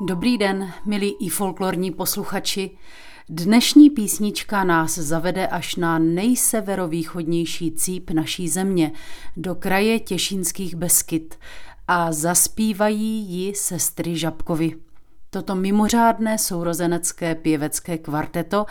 Dobrý den, milí i folklorní posluchači. Dnešní písnička nás zavede až na nejseverovýchodnější cíp naší země, do kraje Těšínských Beskyt a zaspívají ji sestry Žabkovi. Toto mimořádné sourozenecké pěvecké kvarteto,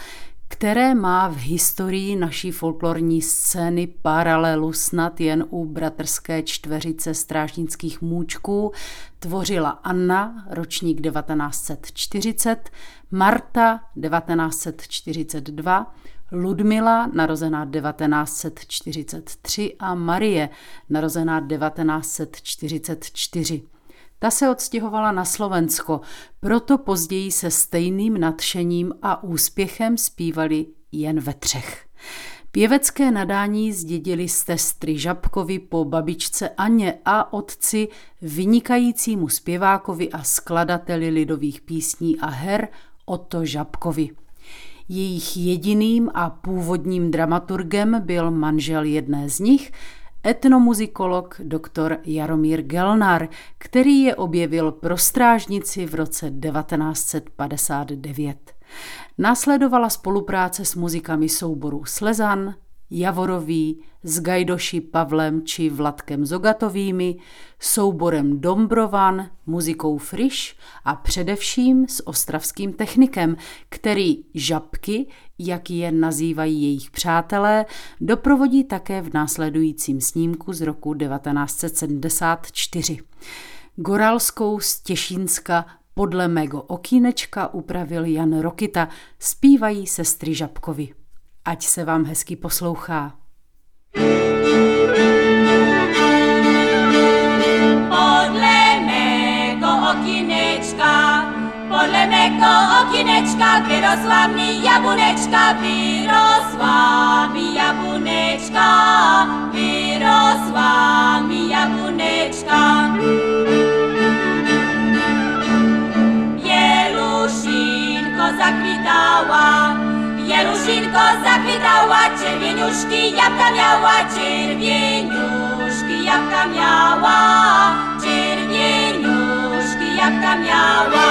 které má v historii naší folklorní scény paralelu snad jen u bratrské čtveřice strážnických můčků, tvořila Anna, ročník 1940, Marta 1942, Ludmila, narozená 1943 a Marie, narozená 1944. Ta se odstěhovala na Slovensko, proto později se stejným nadšením a úspěchem zpívali jen ve třech. Pěvecké nadání zdědili z testry Žabkovi po babičce Aně a otci vynikajícímu zpěvákovi a skladateli lidových písní a her Otto Žabkovi. Jejich jediným a původním dramaturgem byl manžel jedné z nich, etnomuzikolog dr. Jaromír Gelnar, který je objevil pro strážnici v roce 1959. Následovala spolupráce s muzikami souboru Slezan, Javorový, s Gajdoši Pavlem či Vladkem Zogatovými, souborem Dombrovan, muzikou Friš a především s ostravským technikem, který žabky, jak je nazývají jejich přátelé, doprovodí také v následujícím snímku z roku 1974. Goralskou z Těšínska podle mého okýnečka upravil Jan Rokita, zpívají sestry Žabkovi. Ať se vám hezky poslouchá. Podle mého okýnečka, podle mého okýnečka vyrosla mi jabunečka, vyrosla mi jabunečka, vyrosla mi Jeluszynko zakwitała, czerwieniuszki jabłka miała, czerwieniuszki jabłka miała, czerwieniuszki jabłka miała.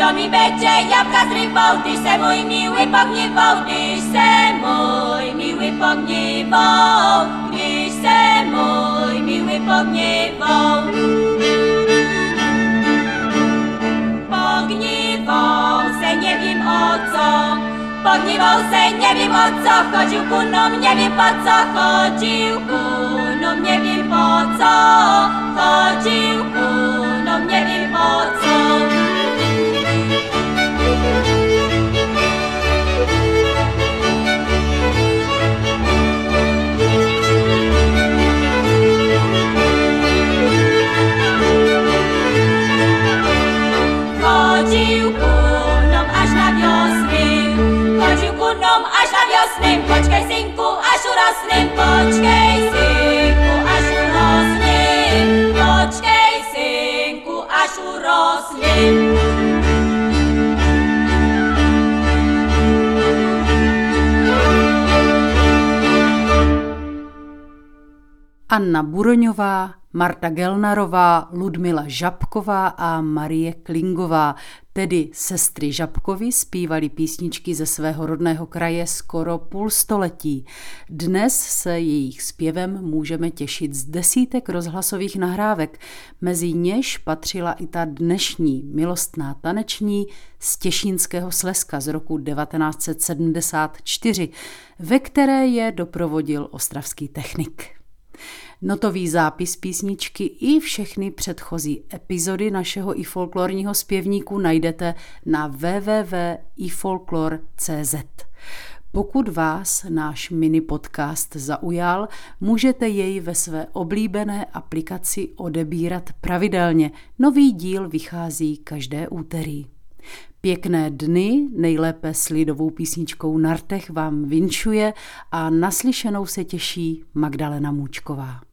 Kto mi będzie jabłka zrywał? Tyś se mój miły pogniewał, tyś se mój miły pogniewał, tyś se mój miły pogniewał. Pogniewał se nie wiem o co, pogniewał se nie wiem o co, chodził ku nom, nie wiem po co, chodził ku nom, nie wiem po co, chodził ku Anna Buroňová, Marta Gelnarová, Ludmila Žabková a Marie Klingová, tedy sestry Žabkovi, zpívali písničky ze svého rodného kraje skoro půl století. Dnes se jejich zpěvem můžeme těšit z desítek rozhlasových nahrávek, mezi něž patřila i ta dnešní milostná taneční z Těšínského Slezska z roku 1974, ve které je doprovodil ostravský technik. Notový zápis písničky i všechny předchozí epizody našeho i folklorního zpěvníku najdete na www.ifolklor.cz. Pokud vás náš mini podcast zaujal, můžete jej ve své oblíbené aplikaci odebírat pravidelně. Nový díl vychází každé úterý. Pěkné dny, nejlépe s lidovou písničkou Nartech vám vinčuje a naslyšenou se těší Magdalena Můčková.